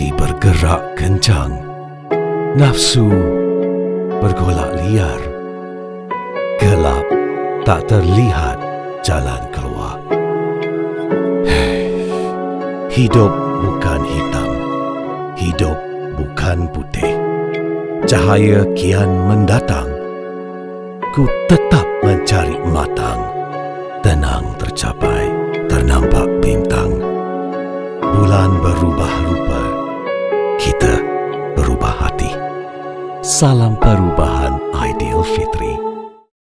Hati bergerak kencang. Nafsu bergolak liar. Gelap tak terlihat jalan keluar. Hidup bukan hitam. Hidup bukan putih. Cahaya kian mendatang. Ku tetap mencari matang. Tenang tercapai, ternampak bintang. Bulan berubah rupa. Kita berubah hati. Salam perubahan.